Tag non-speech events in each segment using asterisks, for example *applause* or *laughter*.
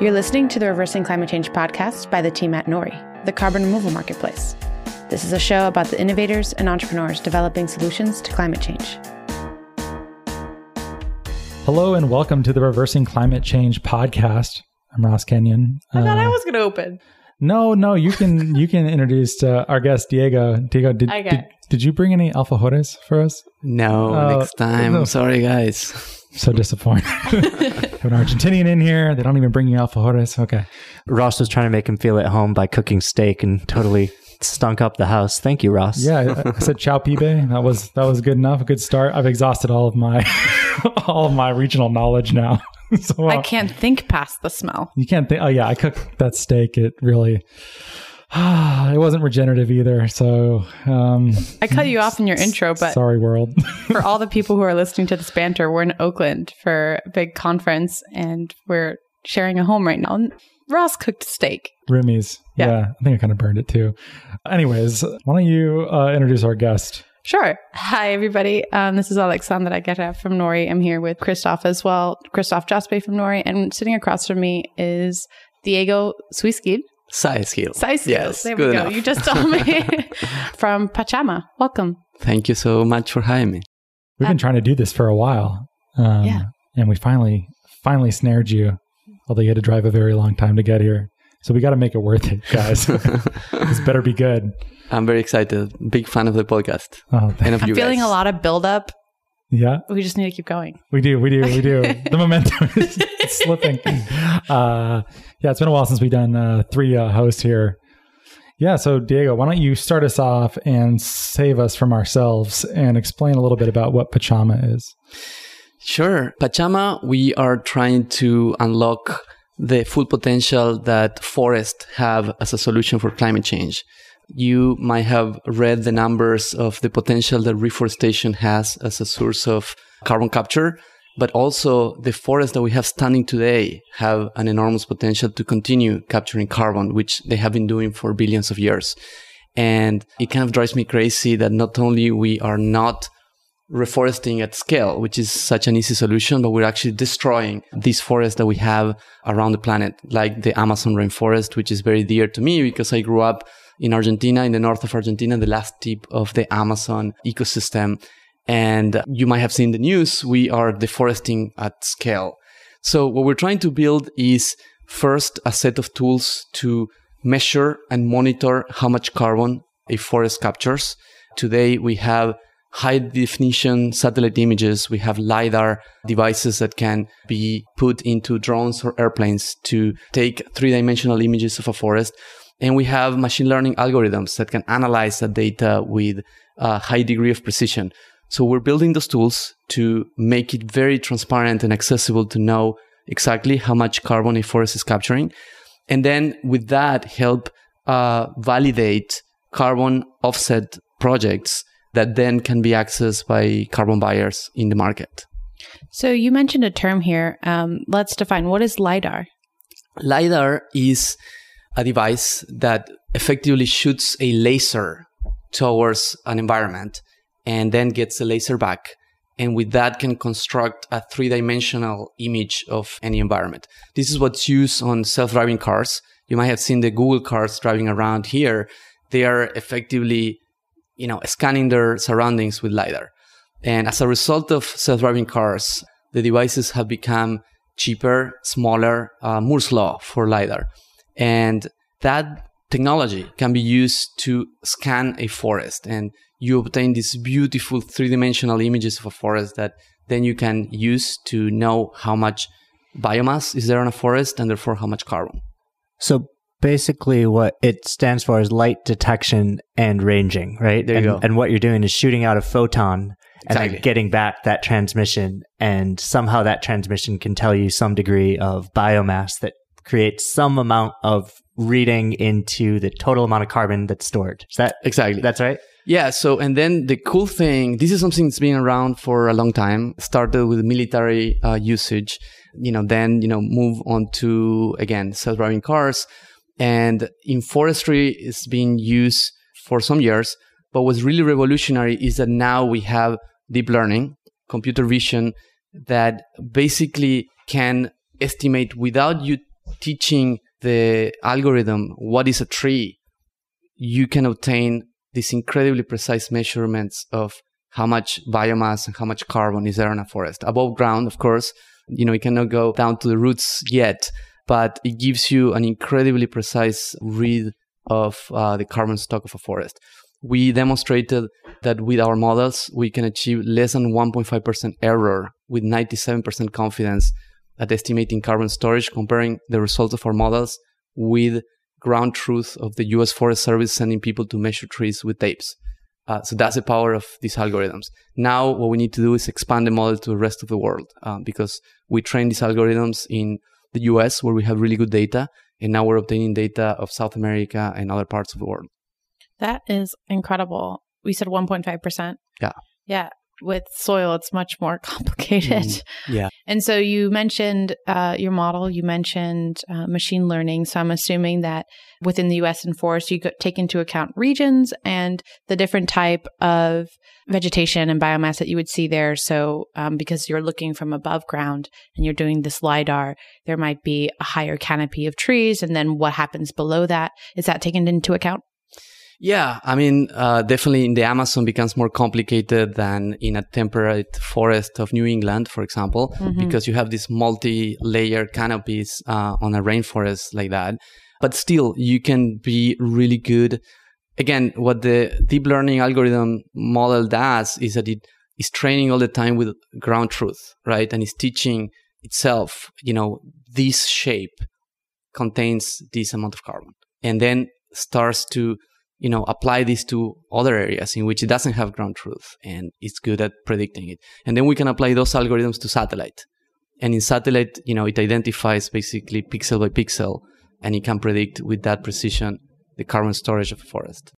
You're listening to the Reversing Climate Change podcast by the team at Nori, the carbon removal marketplace. This is a show about the innovators and entrepreneurs developing solutions to climate change. Hello and welcome to the Reversing Climate Change podcast. I'm Ross Kenyon. I thought I was going to open. No, no, you can you can *laughs* introduce uh, our guest Diego. Diego, did, Okay. did did you bring any alfajores for us? No, Oh, next time. no. Sorry, guys. So disappointed. *laughs* Have an Argentinian in here. They don't even bring you alfajores. Okay. Ross was trying to make him feel at home by cooking steak and totally stunk up the house. Thank you, Ross. Yeah, I, I said Chow pibe. That was that was good enough. A good start. I've exhausted all of my *laughs* all of my regional knowledge now. *laughs* so I uh, can't think past the smell. you can't think. Oh yeah, I cooked that steak. It really. *sighs* it wasn't regenerative either. So um, I cut you off in your intro, but sorry, world. *laughs* for all the people who are listening to this banter, we're in Oakland for a big conference and we're sharing a home right now. Ross cooked steak. Roomies. Yeah. Yeah. I think I kind of burned it too. Anyways, why don't you uh, introduce our guest? Sure. Hi, everybody. Um, this is Alexandra Guerra from Nori. I'm here with Christophe as well, Christophe Jospe from Nori. And sitting across from me is Diego Suiskid. Size heel. Size Yes, There we go. enough. You just told me *laughs* from Pachama. Welcome. Thank you so much for having me. We've been trying to do this for a while. Um, Yeah. And we finally, finally snared you, although you had to drive a very long time to get here. So we got to make it worth it, guys. *laughs* *laughs* this better be good. I'm very excited. Big fan of the podcast. Oh, th- And of I'm you feeling guys. a lot of buildup. Yeah, We just need to keep going. we do. We do. We do. *laughs* the momentum is *laughs* slipping. Uh, yeah, it's been a while since we've done uh, three uh, hosts here. Yeah, so Diego, why don't you start us off and save us from ourselves and explain a little bit about what Pachama is? Sure. Pachama, we are trying to unlock the full potential that forests have as a solution for climate change. You might have read the numbers of the potential that reforestation has as a source of carbon capture, but also the forests that we have standing today have an enormous potential to continue capturing carbon, which they have been doing for billions of years. And it kind of drives me crazy that not only we are not reforesting at scale, which is such an easy solution, but we're actually destroying these forests that we have around the planet, like the Amazon rainforest, which is very dear to me because I grew up in Argentina, in the north of Argentina, the last tip of the Amazon ecosystem. And you might have seen the news. We are deforesting at scale. So what we're trying to build is first a set of tools to measure and monitor how much carbon a forest captures. Today we have high definition satellite images. We have LiDAR devices that can be put into drones or airplanes to take three dimensional images of a forest. And we have machine learning algorithms that can analyze that data with a high degree of precision. So we're building those tools to make it very transparent and accessible to know exactly how much carbon a forest is capturing. And then with that, help uh, validate carbon offset projects that then can be accessed by carbon buyers in the market. So you mentioned a term here. Um, let's define what is LiDAR? LiDAR is a device that effectively shoots a laser towards an environment and then gets the laser back. And with that can construct a three dimensional image of any environment. This is what's used on self driving cars. You might have seen the Google cars driving around here. They are effectively, you know, scanning their surroundings with LiDAR. And as a result of self driving cars, the devices have become cheaper, smaller, uh, Moore's law for LiDAR. And that technology can be used to scan a forest and you obtain these beautiful three dimensional images of a forest that then you can use to know how much biomass is there in a forest and therefore how much carbon. So basically, what it stands for is light detection and ranging, right? There you and, go. and what you're doing is shooting out a photon and Exactly. then getting back that transmission. And somehow that transmission can tell you some degree of biomass that creates some amount of reading into the total amount of carbon that's stored. Is that Exactly. that's right? Yeah. So, and then the cool thing, this is something that's been around for a long time. Started with military uh, usage, you know, then, you know, move on to, again, self-driving cars. And in forestry, it's been used for some years. But what's really revolutionary is that now we have deep learning, computer vision that basically can estimate without you teaching the algorithm what is a tree, you can obtain these incredibly precise measurements of how much biomass and how much carbon is there in a forest. Above ground, of course, you know, you cannot go down to the roots yet, but it gives you an incredibly precise read of uh, the carbon stock of a forest. We demonstrated that with our models, we can achieve less than 1.5% error with 97% confidence at estimating carbon storage, comparing the results of our models with ground truth of the US Forest Service sending people to measure trees with tapes. Uh, so that's the power of these algorithms. Now, what we need to do is expand the model to the rest of the world uh, because we train these algorithms in the US where we have really good data, and now we're obtaining data of South America and other parts of the world. That is incredible. We said 1.5%. Yeah. Yeah. With soil, it's much more *laughs* complicated. Mm. Yeah. And so you mentioned uh, your model, you mentioned uh, machine learning. So I'm assuming that within the US and forest, you take into account regions and the different type of vegetation and biomass that you would see there. So um, because you're looking from above ground and you're doing this LIDAR, there might be a higher canopy of trees. And then what happens below that? Is that taken into account? Yeah, I mean, uh, definitely in the Amazon becomes more complicated than in a temperate forest of New England, for example, Mhm. because you have these multi-layer canopies uh, on a rainforest like that. But still, you can be really good. Again, what the deep learning algorithm model does is that it is training all the time with ground truth, right? And it's teaching itself, you know, this shape contains this amount of carbon, and then starts to you know apply this to other areas in which it doesn't have ground truth and it's good at predicting it and then we can apply those algorithms to satellite and in satellite you know it identifies basically pixel by pixel and it can predict with that precision the carbon storage of a forest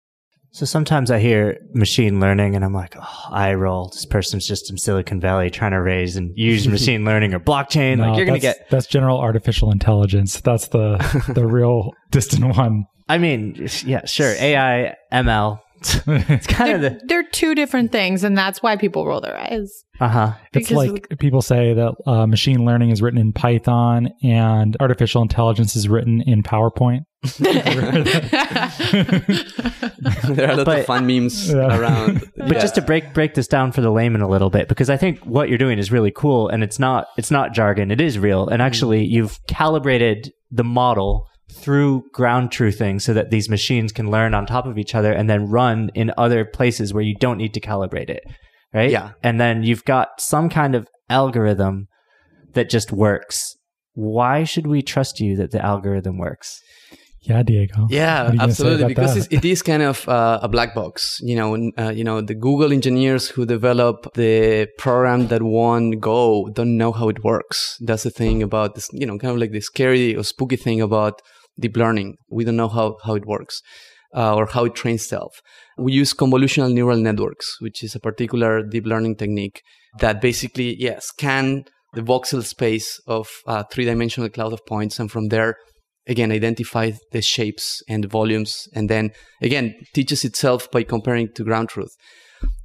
So sometimes I hear machine learning and I'm like, oh, eye roll. This person's just in Silicon Valley trying to raise and use *laughs* machine learning or blockchain. No, like you're going to get, that's general artificial intelligence. That's the the *laughs* real distant one. I mean, yeah, sure. AI, ML. *laughs* It's kind of They're, the, they're two different things, and that's why people roll their eyes. uh huh. It's Because- like people say that uh, machine learning is written in Python and artificial intelligence is written in PowerPoint. *laughs* *laughs* there are a lot But- of fun memes Yeah. around But Yeah. just to break break this down for the layman a little bit, because I think what you're doing is really cool, and it's not it's not jargon. It is real, and actually you've calibrated the model through ground truthing so that these machines can learn on top of each other and then run in other places where you don't need to calibrate it, right? Yeah. And then you've got some kind of algorithm that just works. Why should we trust you that the algorithm works? Yeah, Diego. Yeah, are you gonna say absolutely. Because it's, it is kind of uh, a black box. You know, uh, you know, the Google engineers who develop the program that won Go don't know how it works. That's the thing about this. You know, kind of like the scary or spooky thing about deep learning. We don't know how how it works uh, or how it trains self. We use convolutional neural networks, which is a particular deep learning technique that basically, yeah, scan the voxel space of a three-dimensional cloud of points, and from there again identify the shapes and volumes and then again teaches itself by comparing to ground truth.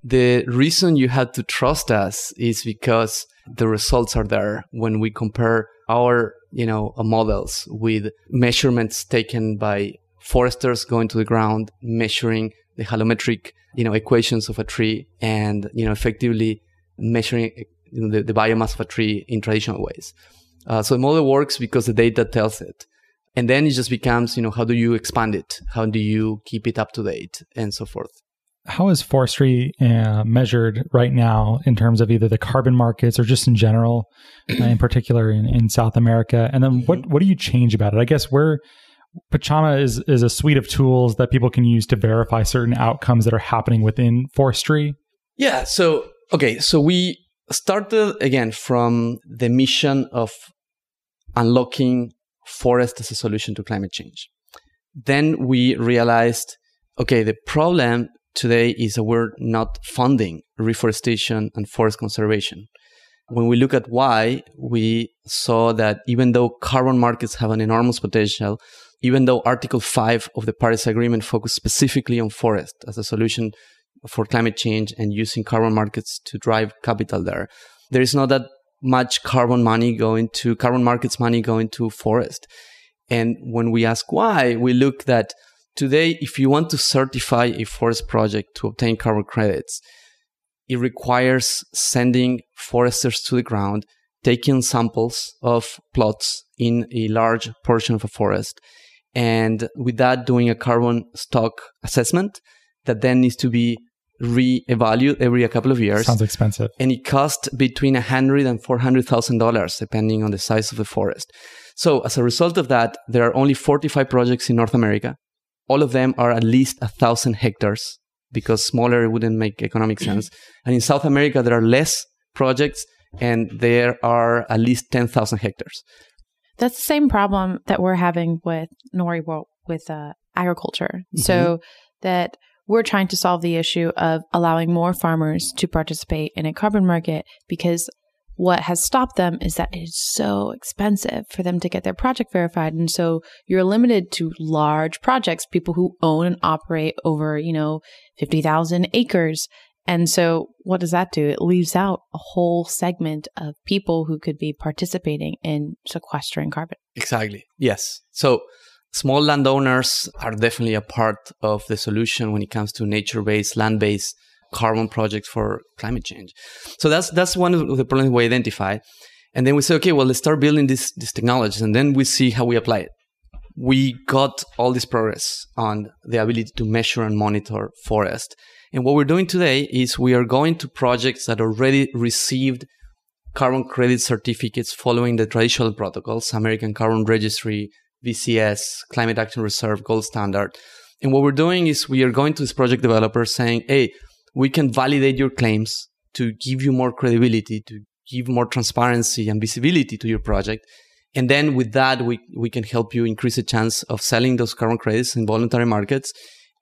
The reason you had to trust us is because the results are there when we compare our you know uh, models with measurements taken by foresters going to the ground measuring the allometric you know equations of a tree and you know effectively measuring know, the, the biomass of a tree in traditional ways. Uh, so the model works because the data tells it and then it just becomes you know how do you expand it how do you keep it up to date and so forth How is forestry uh, measured right now in terms of either the carbon markets or just in general, uh, in particular in, in South America? And then what what do you change about it? I guess where Pachama is is a suite of tools that people can use to verify certain outcomes that are happening within forestry. Yeah. So, okay. So we started again from the mission of unlocking forest as a solution to climate change. Then we realized, okay, the problem today is that we're not funding reforestation and forest conservation. When we look at why, we saw that even though carbon markets have an enormous potential, even though Article 5 of the Paris Agreement focused specifically on forest as a solution for climate change and using carbon markets to drive capital there, there is not that much carbon money going to carbon markets money going to forest. And when we ask why, we look that today, if you want to certify a forest project to obtain carbon credits, it requires sending foresters to the ground, taking samples of plots in a large portion of a forest, and with that, doing a carbon stock assessment that then needs to be re-evaluated every a couple of years. Sounds expensive. And it costs between a hundred and four hundred thousand dollars, depending on the size of the forest. So as a result of that, there are only 45 projects in North America. All of them are at least a thousand hectares because smaller wouldn't make economic *clears throat* sense. And in South America, there are less projects and there are at least 10,000 hectares. That's the same problem that we're having with Nori with uh, agriculture. Mm-hmm. So that we're trying to solve the issue of allowing more farmers to participate in a carbon market because what has stopped them is that it is so expensive for them to get their project verified. And so you're limited to large projects, people who own and operate over, you know, 50,000 acres. And so what does that do? It leaves out a whole segment of people who could be participating in sequestering carbon. Exactly. Yes. So small landowners are definitely a part of the solution when it comes to nature-based, land-based carbon projects for climate change. So that's that's one of the problems we identify. And then we say, okay, well, let's start building these these technologies, and then we see how we apply it. We got all this progress on the ability to measure and monitor forest. And what we're doing today is we are going to projects that already received carbon credit certificates following the traditional protocols, American Carbon Registry, VCS, Climate Action Reserve, Gold Standard. And what we're doing is we are going to this project developers saying, hey, we can validate your claims to give you more credibility, to give more transparency and visibility to your project. And then with that, we, we can help you increase the chance of selling those carbon credits in voluntary markets.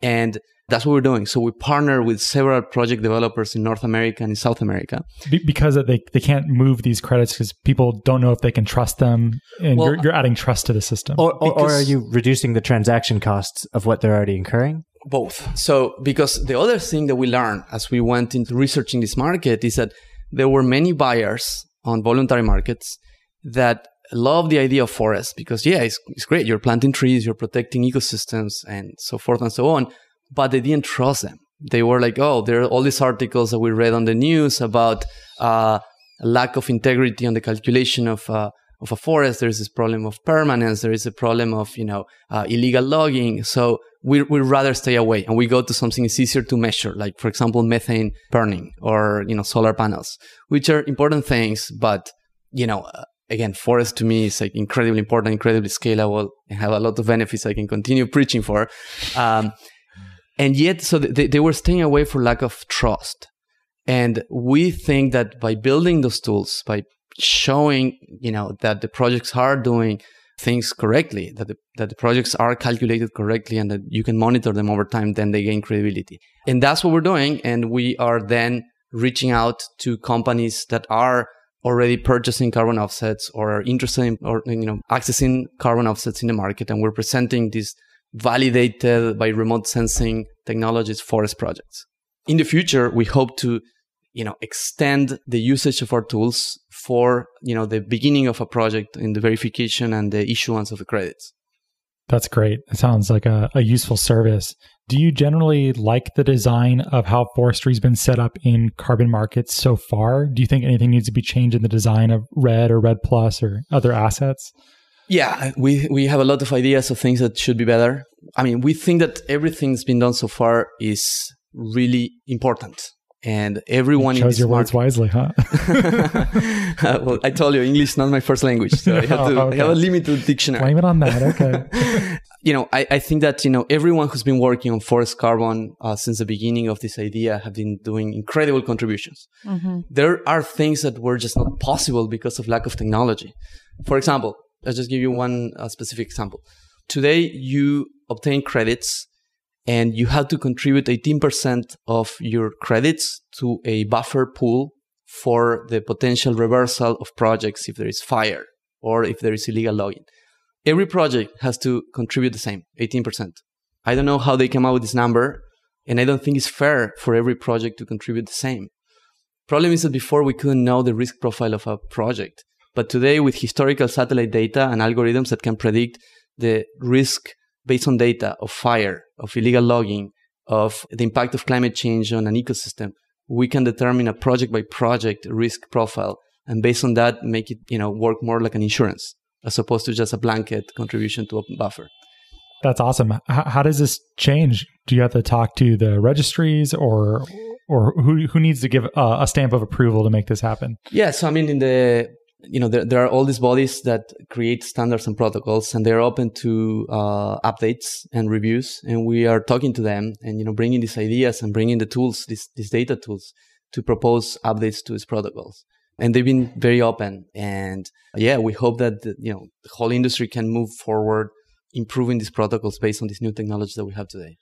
And that's what we're doing. So we partner with several project developers in North America and in South America. Be- because they, they can't move these credits because people don't know if they can trust them. And well, you're, you're adding trust to the system. Or, or, or, are you reducing the transaction costs of what they're already incurring? Both. So, because the other thing that we learned as we went into researching this market is that there were many buyers on voluntary markets that love the idea of forests because, yeah, it's, it's great. You're planting trees, you're protecting ecosystems and so forth and so on. But they didn't trust them. They were like, oh, there are all these articles that we read on the news about uh, lack of integrity on the calculation of uh, of a forest. There is this problem of permanence. There is a problem of you know uh, illegal logging. So we we rather stay away and we go to something that's easier to measure, like for example methane burning or you know solar panels, which are important things, but you know. Uh, again, forest to me is like incredibly important, incredibly scalable, and have a lot of benefits I can continue preaching for. Um, and yet, so they, they were staying away for lack of trust. And we think that by building those tools, by showing, you know, that the projects are doing things correctly, that the, that the projects are calculated correctly and that you can monitor them over time, then they gain credibility. And that's what we're doing. And we are then reaching out to companies that are already purchasing carbon offsets or are interested in or you know accessing carbon offsets in the market and we're presenting these validated by remote sensing technologies forest projects. In the future we hope to you know extend the usage of our tools for you know the beginning of a project in the verification and the issuance of the credits. That's great. It sounds like a, a useful service. Do you generally like the design of how forestry's been set up in carbon markets so far? Do you think anything needs to be changed in the design of REDD or REDD plus or other assets yeah we we have a lot of ideas of things that should be better i mean we think that everything's been done so far is really important and everyone you chose your market, words wisely, huh? uh, *laughs* well, I told you English is not my first language, so I have, to, *laughs* oh, okay. I have a limited dictionary. Blame it on that. Okay. *laughs* you know, I, I, think that you know everyone who's been working on forest carbon uh, since the beginning of this idea have been doing incredible contributions. Mm-hmm. There are things that were just not possible because of lack of technology. For example, let's just give you one uh, specific example. Today, you obtain credits and you have to contribute 18% of your credits to a buffer pool for the potential reversal of projects if there is fire or if there is illegal logging. Every project has to contribute the same, 18%. I don't know how they came out with this number, and I don't think it's fair for every project to contribute the same. Problem is that before we couldn't know the risk profile of a project. But today, with historical satellite data and algorithms that can predict the risk based on data of fire, of illegal logging, of the impact of climate change on an ecosystem, we can determine a project by project risk profile and based on that make it you know work more like an insurance as opposed to just a blanket contribution to open buffer. That's awesome. H- how does this change? Do you have to talk to the registries or or who who needs to give uh, a stamp of approval to make this happen? Yeah so i mean in the you know there, there are all these bodies that create standards and protocols and they're open to uh, updates and reviews and we are talking to them and you know bringing these ideas and bringing the tools these, these data tools to propose updates to these protocols. And they've been very open and yeah we hope that the, you know the whole industry can move forward improving these protocols based on this new technology that we have today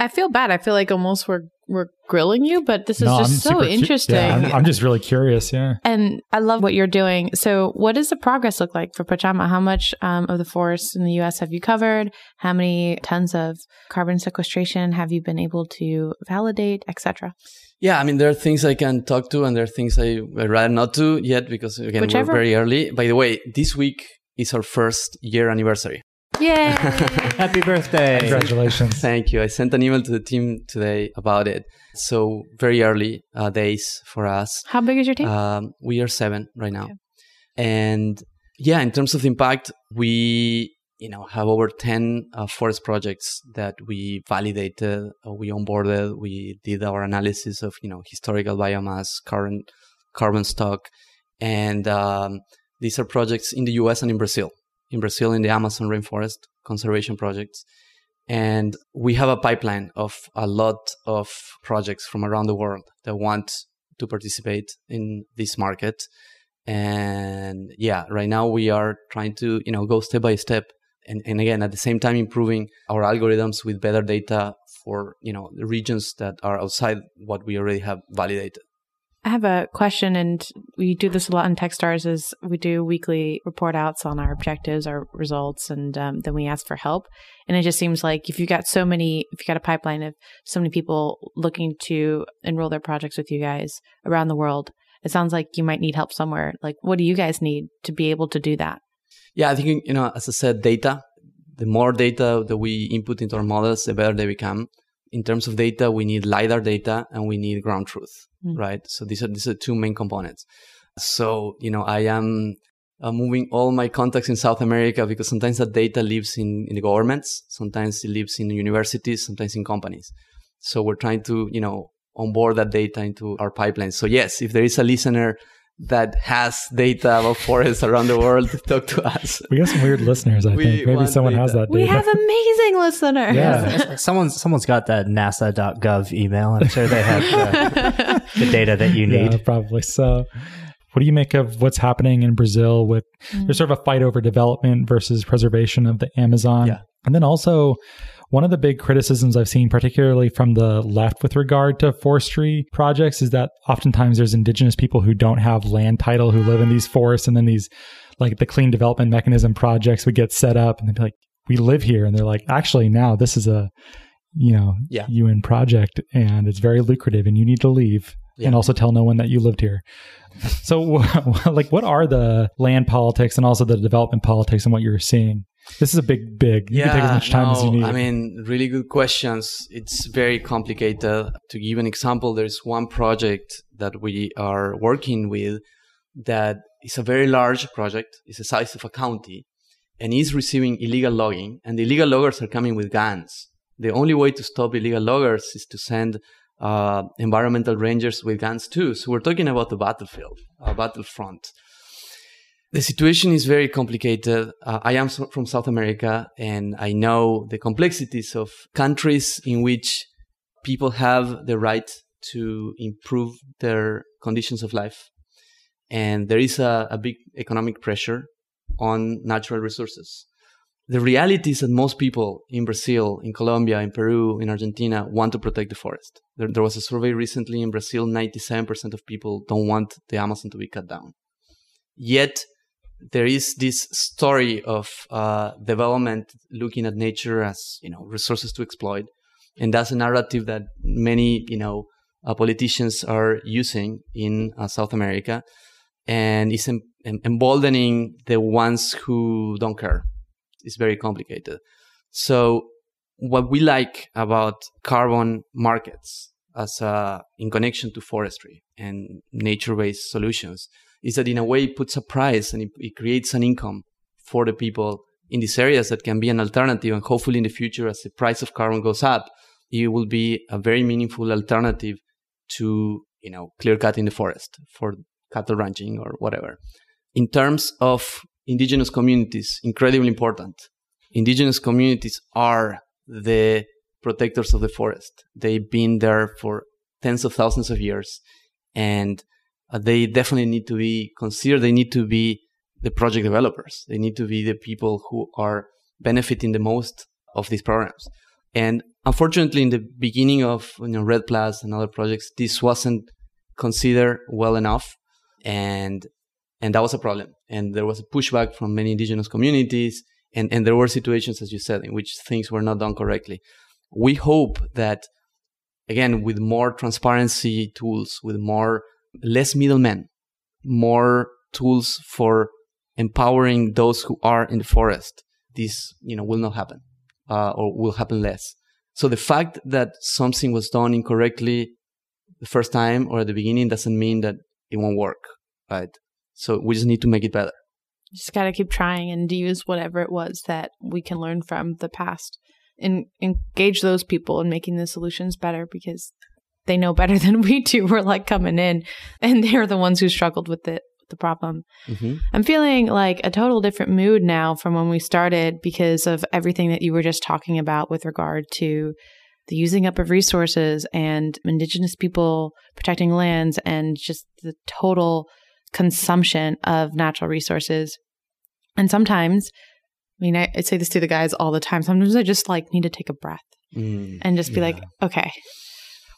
I feel bad. I feel like almost we're we're grilling you, but this is no, just I'm so interesting. Cu- yeah, I'm, I'm, just really curious. Yeah, and I love what you're doing. So, what does the progress look like for Pachama? How much um, of the forest in the U.S. have you covered? How many tons of carbon sequestration have you been able to validate, etc.? Yeah, I mean, there are things I can talk to, and there are things I would rather not to yet because again Whichever. we're very early. By the way, this week is our first year anniversary. Yay! *laughs* Happy birthday. Congratulations. Thank you. I sent an email to the team today about it. So, very early uh, days for us. How big is your team? Um, we are seven right now. Okay. And yeah, in terms of impact, we you know have over 10 uh, forest projects that we validated uh, we onboarded we did our analysis of you know historical biomass current carbon stock and um, these are projects in the us and in brazil in Brazil in the Amazon rainforest conservation projects. And we have a pipeline of a lot of projects from around the world that want to participate in this market. And yeah, right now we are trying to, you know, go step by step and, and again at the same time improving our algorithms with better data for, you know, the regions that are outside what we already have validated. I have a question, and we do this a lot in Techstars. Is we do weekly report outs on our objectives, our results, and um, then we ask for help. And it just seems like if you got so many, if you got a pipeline of so many people looking to enroll their projects with you guys around the world, it sounds like you might need help somewhere. Like, what do you guys need to be able to do that? Yeah, I think you know, as I said, data. The more data that we input into our models, the better they become in terms of data, we need LiDAR data and we need ground truth, mm. right? So these are, these are two main components. So, you know, I am uh, moving all my contacts in South America because sometimes that data lives in, in the governments, sometimes it lives in universities, sometimes in companies. So we're trying to, you know, onboard that data into our pipeline. So yes, if there is a listener that has data about forests around the world to talk to us. We got some weird listeners, I we think. Maybe someone data. has that data. We have amazing listeners. Yeah. someone's someone's got that nasa.gov email. I'm sure they have the, the data that you *laughs* need. Yeah, probably so. What do you make of what's happening in Brazil with mm. there's sort of a fight over development versus preservation of the Amazon? Yeah. And then also one of the big criticisms I've seen, particularly from the left with regard to forestry projects, is that oftentimes there's indigenous people who don't have land title who live in these forests, and then these like the clean development mechanism projects would get set up, and they'd be like, "We live here," and they're like, "Actually, now this is a you know yeah. UN project, and it's very lucrative, and you need to leave." Yeah. And also tell no one that you lived here. So, *laughs* like, what are the land politics and also the development politics and what you're seeing? This is a big, big. You yeah, can take as much time no, as you need. I mean, really good questions. It's very complicated. To give an example, there's one project that we are working with that is a very large project. It's the size of a county and is receiving illegal logging. And the illegal loggers are coming with guns. The only way to stop illegal loggers is to send uh, environmental rangers with guns too. So we're talking about the battlefield, a battlefront. The situation is very complicated. Uh, I am from South America and I know the complexities of countries in which people have the right to improve their conditions of life. And there is a, a big economic pressure on natural resources. The reality is that most people in Brazil, in Colombia, in Peru, in Argentina want to protect the forest. There, there was a survey recently in Brazil 97% of people don't want the Amazon to be cut down. Yet, there is this story of uh, development looking at nature as you know resources to exploit, and that's a narrative that many you know uh, politicians are using in uh, South America, and is em- em- emboldening the ones who don't care. it's very complicated. So what we like about carbon markets as a, in connection to forestry and nature-based solutions is that in a way it puts a price and it, it creates an income for the people in these areas that can be an alternative. And hopefully in the future as the price of carbon goes up it will be a very meaningful alternative to you know clear cutting the forest for cattle ranching or whatever. In terms of indigenous communities incredibly important. Indigenous communities are the protectors of the forest. They've been there for tens of thousands of years. And uh, they definitely need to be considered. They need to be the project developers. They need to be the people who are benefiting the most of these programs. And unfortunately, in the beginning of you know, REDD Plus and other projects, this wasn't considered well enough, and and that was a problem. And there was a pushback from many indigenous communities, and and there were situations, as you said, in which things were not done correctly. We hope that again, with more transparency tools, with more less middlemen, more tools for empowering those who are in the forest, this you know will not happen uh, or will happen less. So the fact that something was done incorrectly the first time or at the beginning doesn't mean that it won't work, right? So we just need to make it better. Just got to keep trying and use whatever it was that we can learn from the past and engage those people in making the solutions better because they know better *laughs* than we do. We're like coming in and they're the ones who struggled with it the problem. Mm-hmm. I'm feeling like a total different mood now from when we started because of everything that you were just talking about with regard to the using up of resources and indigenous people protecting lands and just the total consumption of natural resources. And sometimes, I mean, I, I say this to the guys all the time. Sometimes I just like need to take a breath mm, and just be yeah. like, okay,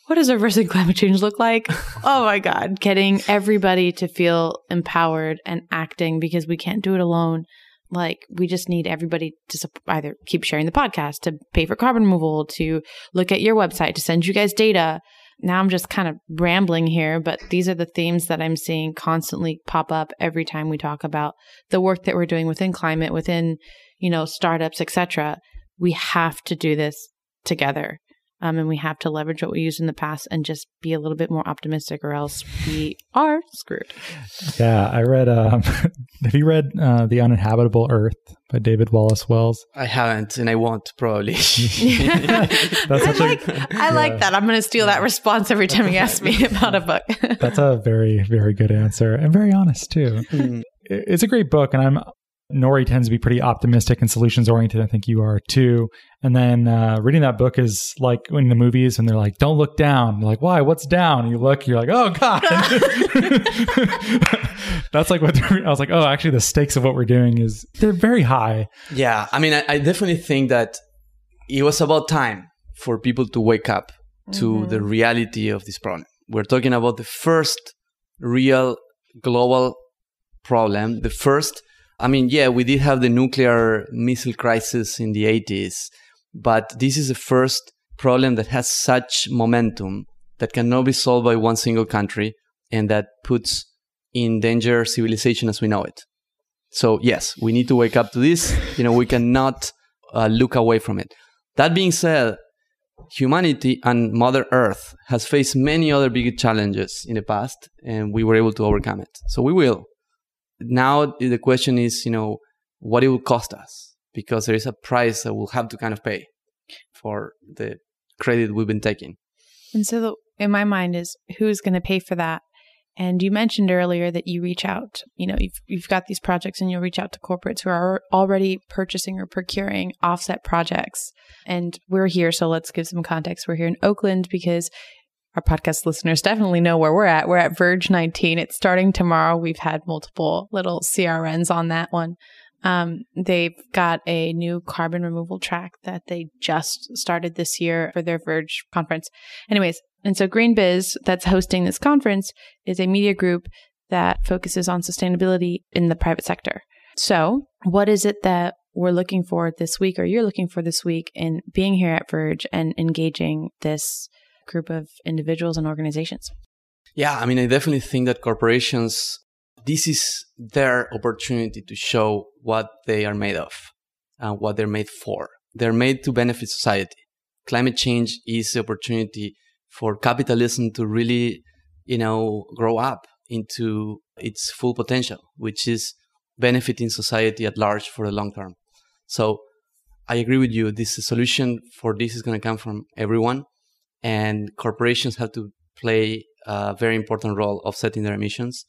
what does reversing climate change look like? *laughs* oh my God, getting everybody to feel empowered and acting because we can't do it alone. Like, we just need everybody to either keep sharing the podcast, to pay for carbon removal, to look at your website, to send you guys data. Now I'm just kind of rambling here, but these are the themes that I'm seeing constantly pop up every time we talk about the work that we're doing within climate, within, you know, startups, etc. We have to do this together. Um, and we have to leverage what we used in the past and just be a little bit more optimistic, or else we are screwed. Yeah, I read. Um, *laughs* have you read uh, "The Uninhabitable Earth" by David Wallace Wells? I haven't, and I won't probably. *laughs* *laughs* That's I like, a, I yeah. like that. I'm going to steal that response every time you ask me about a book. That's a very, very good answer, and very honest too. Mm. It's a great book, and I'm Nori tends to be pretty optimistic and solutions oriented. I think you are too. And then uh, reading that book is like in the movies, and they're like, "Don't look down." You're like, "Why? What's down?" And you look, you're like, "Oh God." *laughs* That's like what I was like. Oh, actually, the stakes of what we're doing is they're very high. Yeah, I mean, I, I definitely think that it was about time for people to wake up to mm-hmm. the reality of this problem. We're talking about the first real global problem, the first I mean, yeah, we did have the nuclear missile crisis in the 80s, but this is the first problem that has such momentum that cannot be solved by one single country and that puts in danger civilization as we know it. So, yes, we need to wake up to this. You know, we cannot uh, look away from it. That being said, humanity and Mother Earth has faced many other big challenges in the past, and we were able to overcome it. So we will now the question is, you know, what it will cost us because there is a price that we'll have to kind of pay for the credit we've been taking. And so, the, in my mind, is who's going to pay for that? And you mentioned earlier that you reach out, you know, you've, you've got these projects and you'll reach out to corporates who are already purchasing or procuring offset projects. And we're here. So let's give some context. We're here in Oakland because our podcast listeners definitely know where we're at. We're at Verge 19. It's starting tomorrow. We've had multiple little CRNs on that one. Um, they've got a new carbon removal track that they just started this year for their Verge conference. Anyways, and so GreenBiz, that's hosting this conference, is a media group that focuses on sustainability in the private sector. So, what is it that we're looking for this week, or you're looking for this week in being here at Verge and engaging this group of individuals and organizations? Yeah, I mean, I definitely think that corporations, this is their opportunity to show what they are made of and what they're made for. They're made to benefit society. Climate change is the opportunity for capitalism to really, you know, grow up into its full potential, which is benefiting society at large for the long term. So I agree with you. This solution for this is going to come from everyone, and corporations have to play a very important role of offsetting their emissions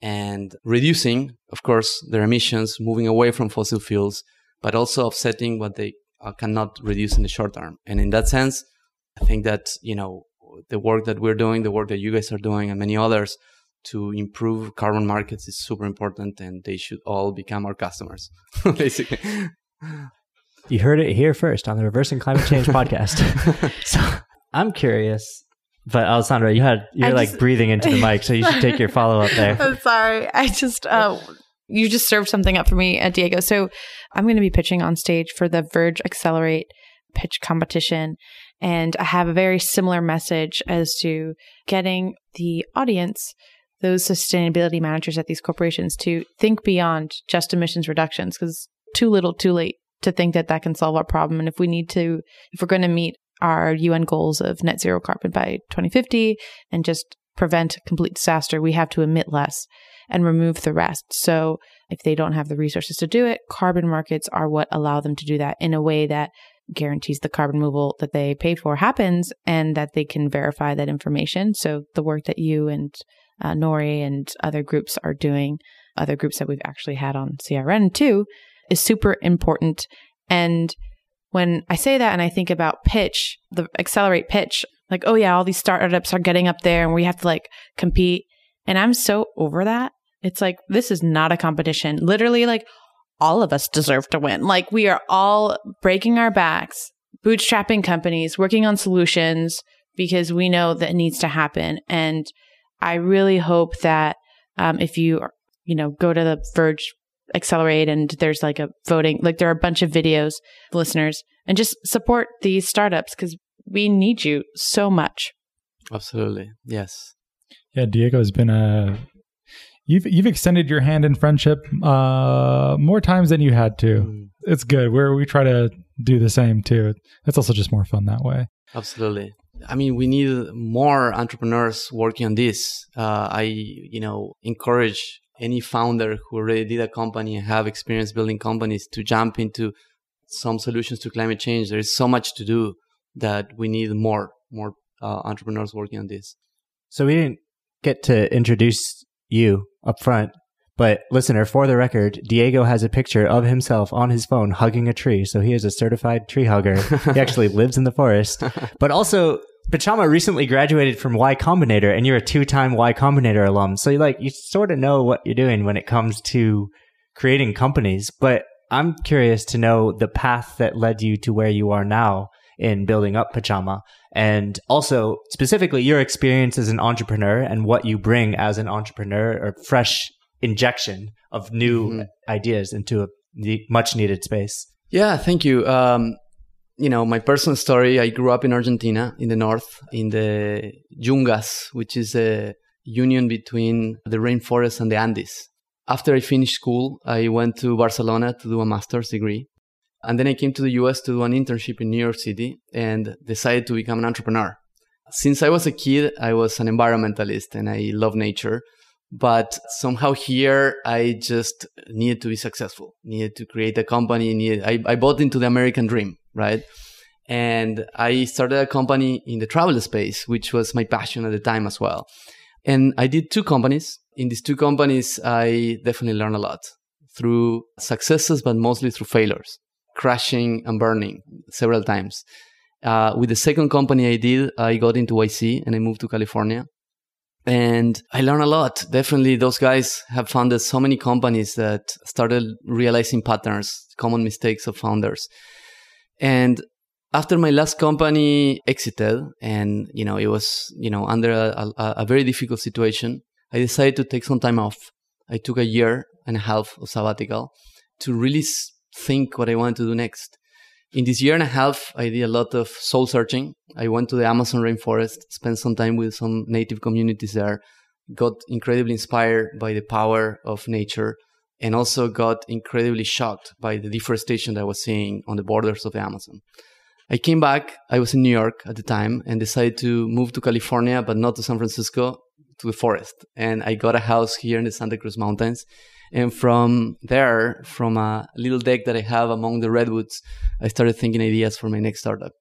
and reducing, of course, their emissions, moving away from fossil fuels, but also offsetting what they uh, cannot reduce in the short term. And in that sense, I think that, you know, the work that we're doing, the work that you guys are doing, and many others to improve carbon markets is super important and they should all become our customers, *laughs* basically. You heard it here first on the Reversing Climate Change podcast. *laughs* so I'm curious but Alessandra, you had you're I like just, *laughs* breathing into the mic, so you should take your follow up there. I'm sorry. I just uh, you just served something up for me at Diego. So I'm going to be pitching on stage for the Verge Accelerate pitch competition. And I have a very similar message as to getting the audience, those sustainability managers at these corporations, to think beyond just emissions reductions because too little, too late to think that that can solve our problem. And if we need to, if we're going to meet our UN goals of net zero carbon by 2050 and just prevent complete disaster, we have to emit less and remove the rest. So if they don't have the resources to do it, carbon markets are what allow them to do that in a way that guarantees the carbon removal that they paid for happens and that they can verify that information. So the work that you and uh, Nori and other groups are doing, other groups that we've actually had on CRN too, is super important. And when I say that and I think about pitch, the accelerate pitch, like, oh yeah, all these startups are getting up there and we have to like compete. And I'm so over that. It's like, this is not a competition. Literally, like, all of us deserve to win. Like, we are all breaking our backs, bootstrapping companies, working on solutions because we know that needs to happen. And I really hope that um, if you, you know, go to the Verge accelerate and there's like a voting like there are a bunch of videos listeners and just support these startups because we need you so much. Absolutely. Yes. Yeah diego has been a you've you've extended your hand in friendship uh more times than you had to. Mm. it's good. Where we try to do the same too. It's also just more fun that way. Absolutely. I mean, we need more entrepreneurs working on this. Uh, I, you know, encourage any founder who already did a company and have experience building companies to jump into some solutions to climate change. There is so much to do that we need more more uh, entrepreneurs working on this. So we didn't get to introduce you up front, but listener, for the record, Diego has a picture of himself on his phone hugging a tree. So he is a certified tree hugger. he *laughs* actually lives in the forest, *laughs* but also Pachama recently graduated from Y Combinator and you're a two-time Y Combinator alum. So you like you sort of know what you're doing when it comes to creating companies, but I'm curious to know the path that led you to where you are now in building up Pachama and also specifically your experience as an entrepreneur and what you bring as an entrepreneur or fresh injection of new mm-hmm. ideas into a much needed space. Yeah, thank you. Um, you know, my personal story, I grew up in Argentina, in the north, in the Yungas, which is a union between the rainforest and the Andes. After I finished school, I went to Barcelona to do a master's degree. And then I came to the US to do an internship in New York City and decided to become an entrepreneur. Since I was a kid, I was an environmentalist and I love nature. But somehow here, I just needed to be successful, needed to create a company. Needed, I, I bought into the American dream right? And I started a company in the travel space, which was my passion at the time as well. And I did two companies. In these two companies, I definitely learned a lot through successes, but mostly through failures, crashing and burning several times. Uh, with the second company I did, I got into YC and I moved to California. And I learned a lot. Definitely, those guys have founded so many companies that started realizing patterns, common mistakes of founders. And after my last company exited and, you know, it was, you know, under a, a, a very difficult situation, I decided to take some time off. I took a year and a half of sabbatical to really think what I wanted to do next. In this year and a half, I did a lot of soul searching. I went to the Amazon rainforest, spent some time with some native communities there, got incredibly inspired by the power of nature, and also got incredibly shocked by the deforestation that I was seeing on the borders of the Amazon. I came back. I was in New York at the time and decided to move to California, but not to San Francisco, to the forest. And I got a house here in the Santa Cruz Mountains. And from there, from a little deck that I have among the redwoods, I started thinking ideas for my next startup.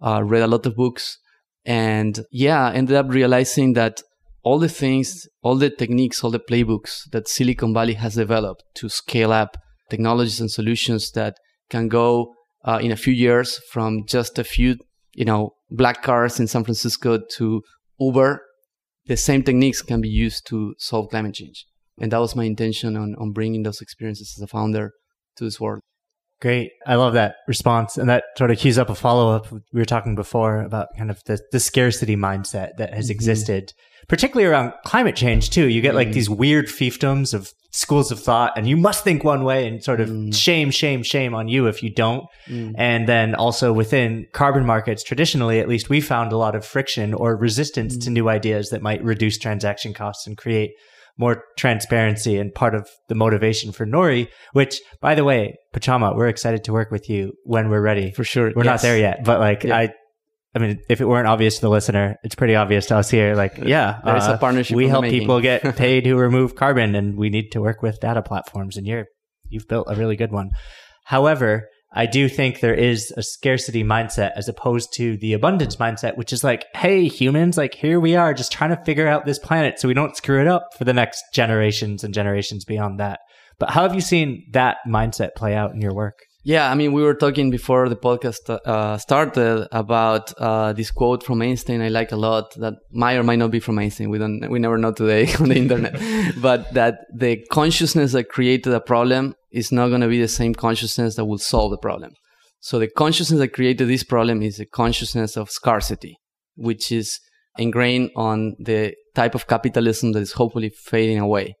Uh, read a lot of books, and yeah, ended up realizing that all the things, all the techniques, all the playbooks that Silicon Valley has developed to scale up technologies and solutions that can go uh, in a few years from just a few, you know, black cars in San Francisco to Uber, the same techniques can be used to solve climate change. And that was my intention on, on bringing those experiences as a founder to this world. Great. I love that response. And that sort of cues up a follow up. We were talking before about kind of the, the scarcity mindset that has mm-hmm. existed, particularly around climate change too. You get mm-hmm. like these weird fiefdoms of schools of thought and you must think one way and sort of mm. shame, shame, shame on you if you don't. Mm. And then also within carbon markets, traditionally, at least we found a lot of friction or resistance mm. to new ideas that might reduce transaction costs and create more transparency and part of the motivation for Nori, which by the way, Pachama, we're excited to work with you when we're ready. For sure. We're yes. not there yet, but like yeah. I I mean, if it weren't obvious to the listener, it's pretty obvious to us here. Like, yeah, there's uh, a partnership. We help people get *laughs* paid who remove carbon, and we need to work with data platforms. And you're you've built a really good one. However, I do think there is a scarcity mindset as opposed to the abundance mindset, which is like, hey, humans, like here we are just trying to figure out this planet so we don't screw it up for the next generations and generations beyond that. But how have you seen that mindset play out in your work? Yeah, I mean, we were talking before the podcast uh, started about uh, this quote from Einstein. I like a lot that might or might not be from Einstein. We don't, we never know today *laughs* on the internet, *laughs* but that the consciousness that created a problem is not going to be the same consciousness that will solve the problem. So the consciousness that created this problem is a consciousness of scarcity, which is ingrained on the type of capitalism that is hopefully fading away.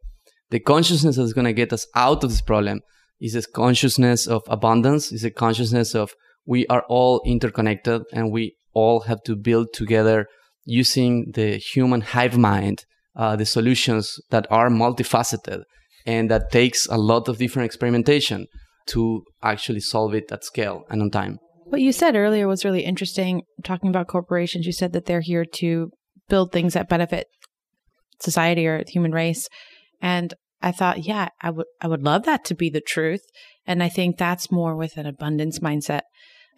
The consciousness that's going to get us out of this problem is a consciousness of abundance, is a consciousness of we are all interconnected and we all have to build together using the human hive mind, uh, the solutions that are multifaceted and that takes a lot of different experimentation to actually solve it at scale and on time. What you said earlier was really interesting. Talking about corporations, you said that they're here to build things that benefit society or the human race. And I thought, yeah, I would I would love that to be the truth. And I think that's more with an abundance mindset.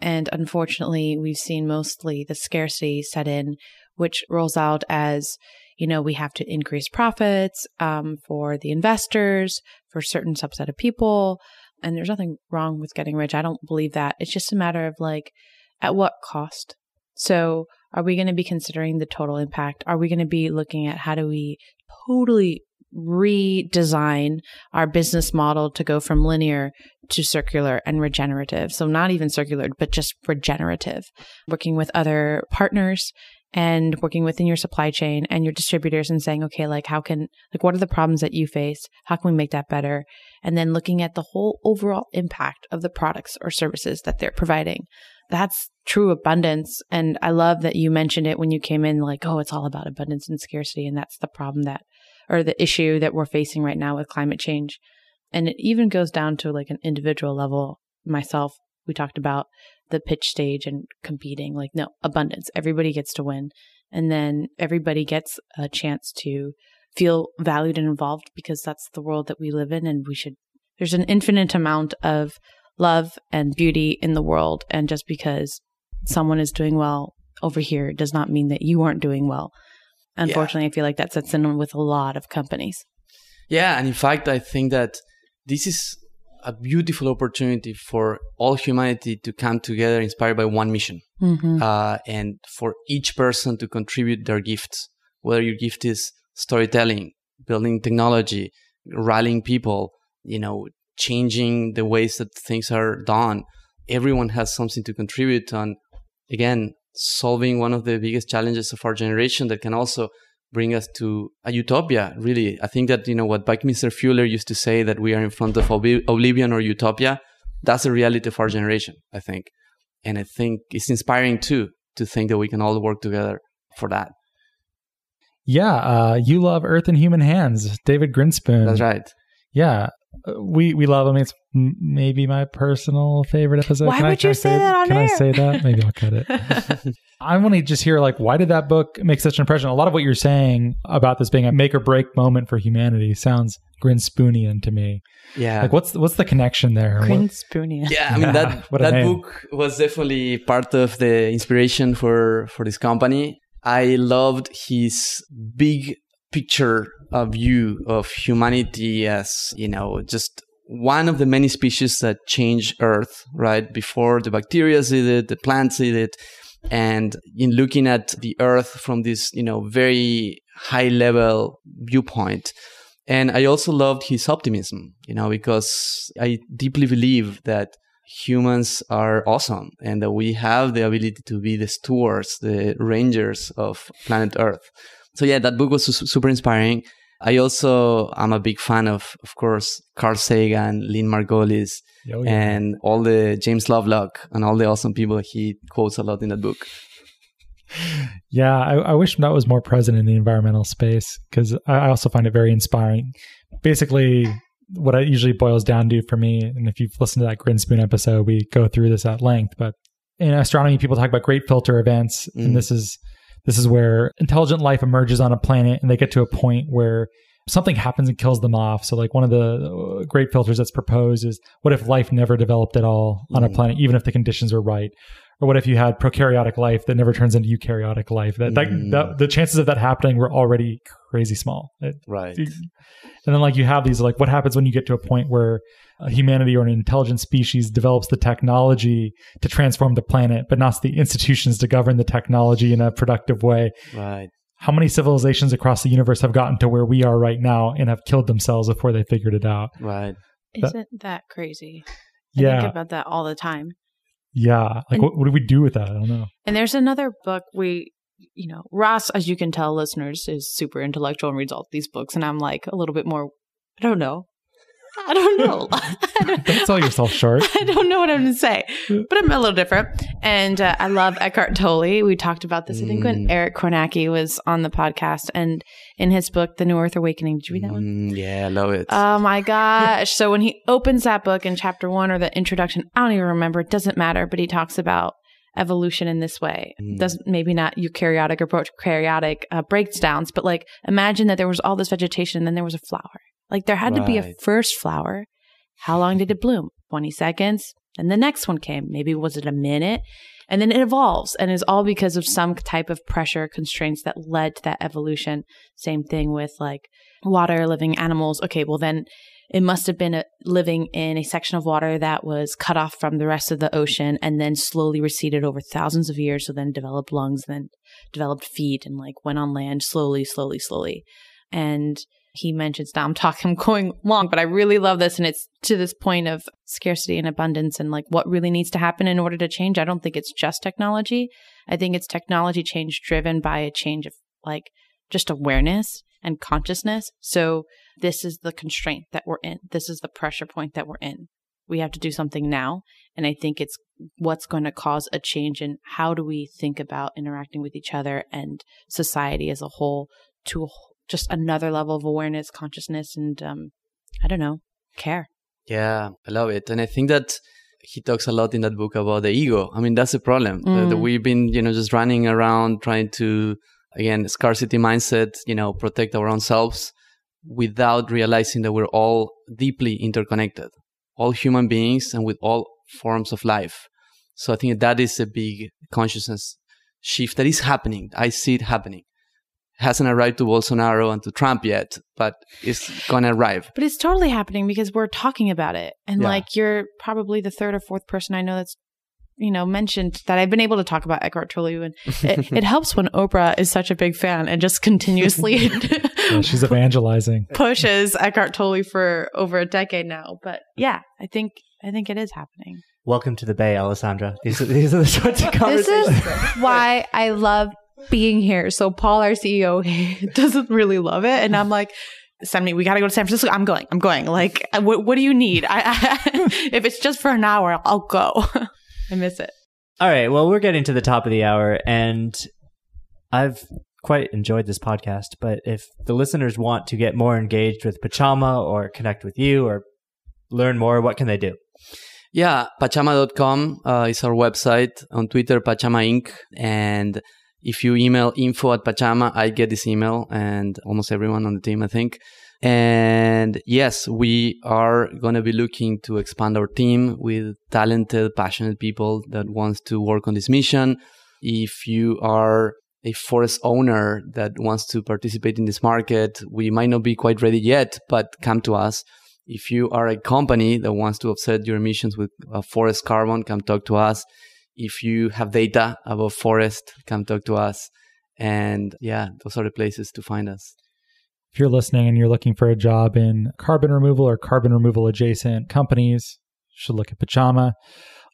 And unfortunately, we've seen mostly the scarcity set in, which rolls out as, you know, we have to increase profits um, for the investors, for certain subset of people. And there's nothing wrong with getting rich. I don't believe that. It's just a matter of like, at what cost? So, are we going to be considering the total impact? Are we going to be looking at how do we totally redesign our business model to go from linear to circular and regenerative. So not even circular, but just regenerative. Working with other partners and working within your supply chain and your distributors and saying, okay, like how can, like what are the problems that you face? How can we make that better? And then looking at the whole overall impact of the products or services that they're providing. That's true abundance. And I love that you mentioned it when you came in, like, oh, it's all about abundance and scarcity. And that's the problem that or the issue that we're facing right now with climate change. And it even goes down to like an individual level. Myself, we talked about the pitch stage and competing. Like, no, abundance. Everybody gets to win. And then everybody gets a chance to feel valued and involved because that's the world that we live in. And we should, there's an infinite amount of love and beauty in the world. And just because someone is doing well over here does not mean that you aren't doing well. Unfortunately, yeah. I feel like that sets in with a lot of companies. Yeah, and in fact, I think that this is a beautiful opportunity for all humanity to come together inspired by one mission mm-hmm. uh, and for each person to contribute their gifts whether your gift is storytelling building technology rallying people you know changing the ways that things are done everyone has something to contribute on again solving one of the biggest challenges of our generation that can also bring us to a utopia really. I think that you know what buckminster fuller used to say that we are in front of oblivion or utopia that's the reality of our generation i think. And i think it's inspiring too to think that we can all work together for that. Yeah uh, you love earth in human hands david grinspoon. That's right. Yeah Uh, we we love him. It's m- maybe my personal favorite episode. Why Can I- would can you I say that on Can I say that? Maybe I'll cut it. *laughs* *laughs* I want to just hear like why did that book make such an impression? A lot of what you're saying about this being a make or break moment for humanity sounds Grinspoonian to me. Yeah. Like what's what's the connection there? What- Grinspoonian. yeah, I *laughs* mean that What that book was definitely part of the inspiration for for this company. I loved his big picture of view of humanity as you know just one of the many species that change Earth. Right before the bacteria did it, the plants did it, and in looking at the Earth from this you know very high level viewpoint. And I also loved his optimism, you know, because I deeply believe that humans are awesome and that we have the ability to be the stewards, the rangers of planet Earth. So yeah, that book was su- super inspiring. I also am a big fan of, of course, Carl Sagan, Lynn Margulis, Oh, yeah. and all the James Lovelock and all the awesome people he quotes a lot in that book. *laughs* Yeah, I, I wish that was more present in the environmental space because I, I also find it very inspiring. Basically, what it usually boils down to for me, and if you've listened to that Grinspoon episode, we go through this at length. But in astronomy, people talk about great filter events, Mm. and this is this is where intelligent life emerges on a planet, and they get to a point where something happens and kills them off. So, like one of the uh, great filters that's proposed is, what if life never developed at all on a Mm. planet, even if the conditions were right? Or what if you had prokaryotic life that never turns into eukaryotic life? That, that, Mm. that the chances of that happening were already crazy small. It- Right. and then like you have these like what happens when you get to a point where uh, humanity or an intelligent species develops the technology to transform the planet, but not the institutions to govern the technology in a productive way. Right. How many civilizations across the universe have gotten to where we are right now and have killed themselves before they figured it out? Right. Isn't that crazy? I Yeah, think about that all the time. Yeah. Like And- what, what do we do with that? I don't know. And there's another book we, you know, Ross, as you can tell, listeners, is super intellectual and reads all these books. And I'm like a little bit more, I don't know. I don't know. I *laughs* don't- *laughs* Don't sell yourself short. I don't know what I'm going to say, but I'm a little different. And uh, I love Eckhart Tolle. We talked about this, I think, when Mm. Eric Kornacki was on the podcast. And in his book, The New Earth Awakening, did you read that one? Mm, yeah, I love it. Oh my *laughs* gosh. So when he opens that book in chapter one or the introduction, I don't even remember. It doesn't matter, but he talks about evolution in this way. Mm. Doesn't maybe not eukaryotic or prokaryotic uh, breakdowns, but like imagine that there was all this vegetation and then there was a flower. Like there had to be a first flower. How long did it bloom? 20 seconds. And the next one came. Maybe was it a minute? And then it evolves and is all because of some type of pressure constraints that led to that evolution. Same thing with like water, living animals. Okay, well then it must have been a, living in a section of water that was cut off from the rest of the ocean and then slowly receded over thousands of years. So then developed lungs, then developed feet and like went on land slowly, slowly, slowly. And he mentions now I'm talking, I'm going long, but I really love this. And it's to this point of scarcity and abundance and like what really needs to happen in order to change. I don't think it's just technology. I think it's technology change driven by a change of like just awareness and consciousness. So this is the constraint that we're in. This is the pressure point that we're in. We have to do something now. And I think it's what's going to cause a change in how do we think about interacting with each other and society as a whole to just another level of awareness, consciousness, and um, I don't know, care. Yeah, I love it. And I think that he talks a lot in that book about the ego. I mean, that's the problem. Mm. we've been, you know, just running around trying to, again, scarcity mindset, you know, protect our own selves without realizing that we're all deeply interconnected, all human beings and with all forms of life. So I think that is a big consciousness shift that is happening. I see it happening. Hasn't arrived to Bolsonaro and to Trump yet, but it's gonna arrive. But it's totally happening because we're talking about it. And Yeah. like you're probably the third or fourth person I know that's you know mentioned that I've been able to talk about Eckhart Tolle and it, *laughs* it helps when Oprah is such a big fan and just continuously *laughs* Yeah, *laughs* she's evangelizing. pushes Eckhart Tolle for over a decade now. But yeah, I think I think it is happening. Welcome to the Bay, Alessandra. These are, these are the sorts of conversations. This is why I love being here. So Paul, our CEO, he *laughs* doesn't really love it, and I'm like, send me. We got to go to San Francisco. I'm going. I'm going. Like, uh, what, what do you need? I, I, *laughs* if it's just for an hour, I'll go. *laughs* I miss it. All right. Well, we're getting to the top of the hour, and I've quite enjoyed this podcast. But if the listeners want to get more engaged with Pachama or connect with you or learn more, what can they do? Yeah, pachama.com uh, is our website. On Twitter, Pachama Inc. And if you email info at Pachama, I get this email and almost everyone on the team, I think. And yes, we are going to be looking to expand our team with talented, passionate people that wants to work on this mission. If you are a forest owner that wants to participate in this market, we might not be quite ready yet, but come to us. If you are a company that wants to offset your emissions with forest carbon, come talk to us. If you have data about forest, come talk to us. And yeah, those are the places to find us. If you're listening and you're looking for a job in carbon removal or carbon removal adjacent companies, you should look at Pachama.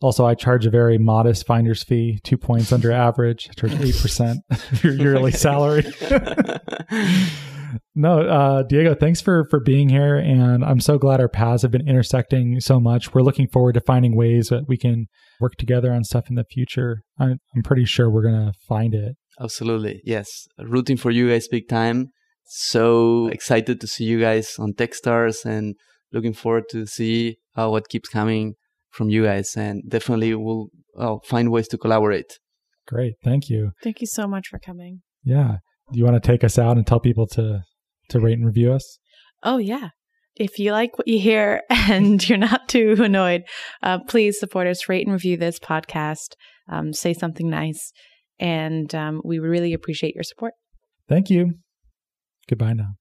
Also, I charge a very modest finder's fee, two points under average. I charge 8% of your yearly *laughs* salary. *laughs* no, uh, Diego, thanks for, for being here. And I'm so glad our paths have been intersecting so much. We're looking forward to finding ways that we can work together on stuff in the future. I'm, I'm pretty sure we're going to find it. Absolutely. Yes. Rooting for you guys big time. So excited to see you guys on Techstars and looking forward to see uh, what keeps coming from you guys and definitely we'll uh, find ways to collaborate. Great. Thank you. Thank you so much for coming. Yeah. Do you want to take us out and tell people to to rate and review us? Oh yeah. If you like what you hear *laughs* and you're not too annoyed, uh, please support us. Rate and review this podcast. Um, say something nice, and um, we really appreciate your support. Thank you. Goodbye now.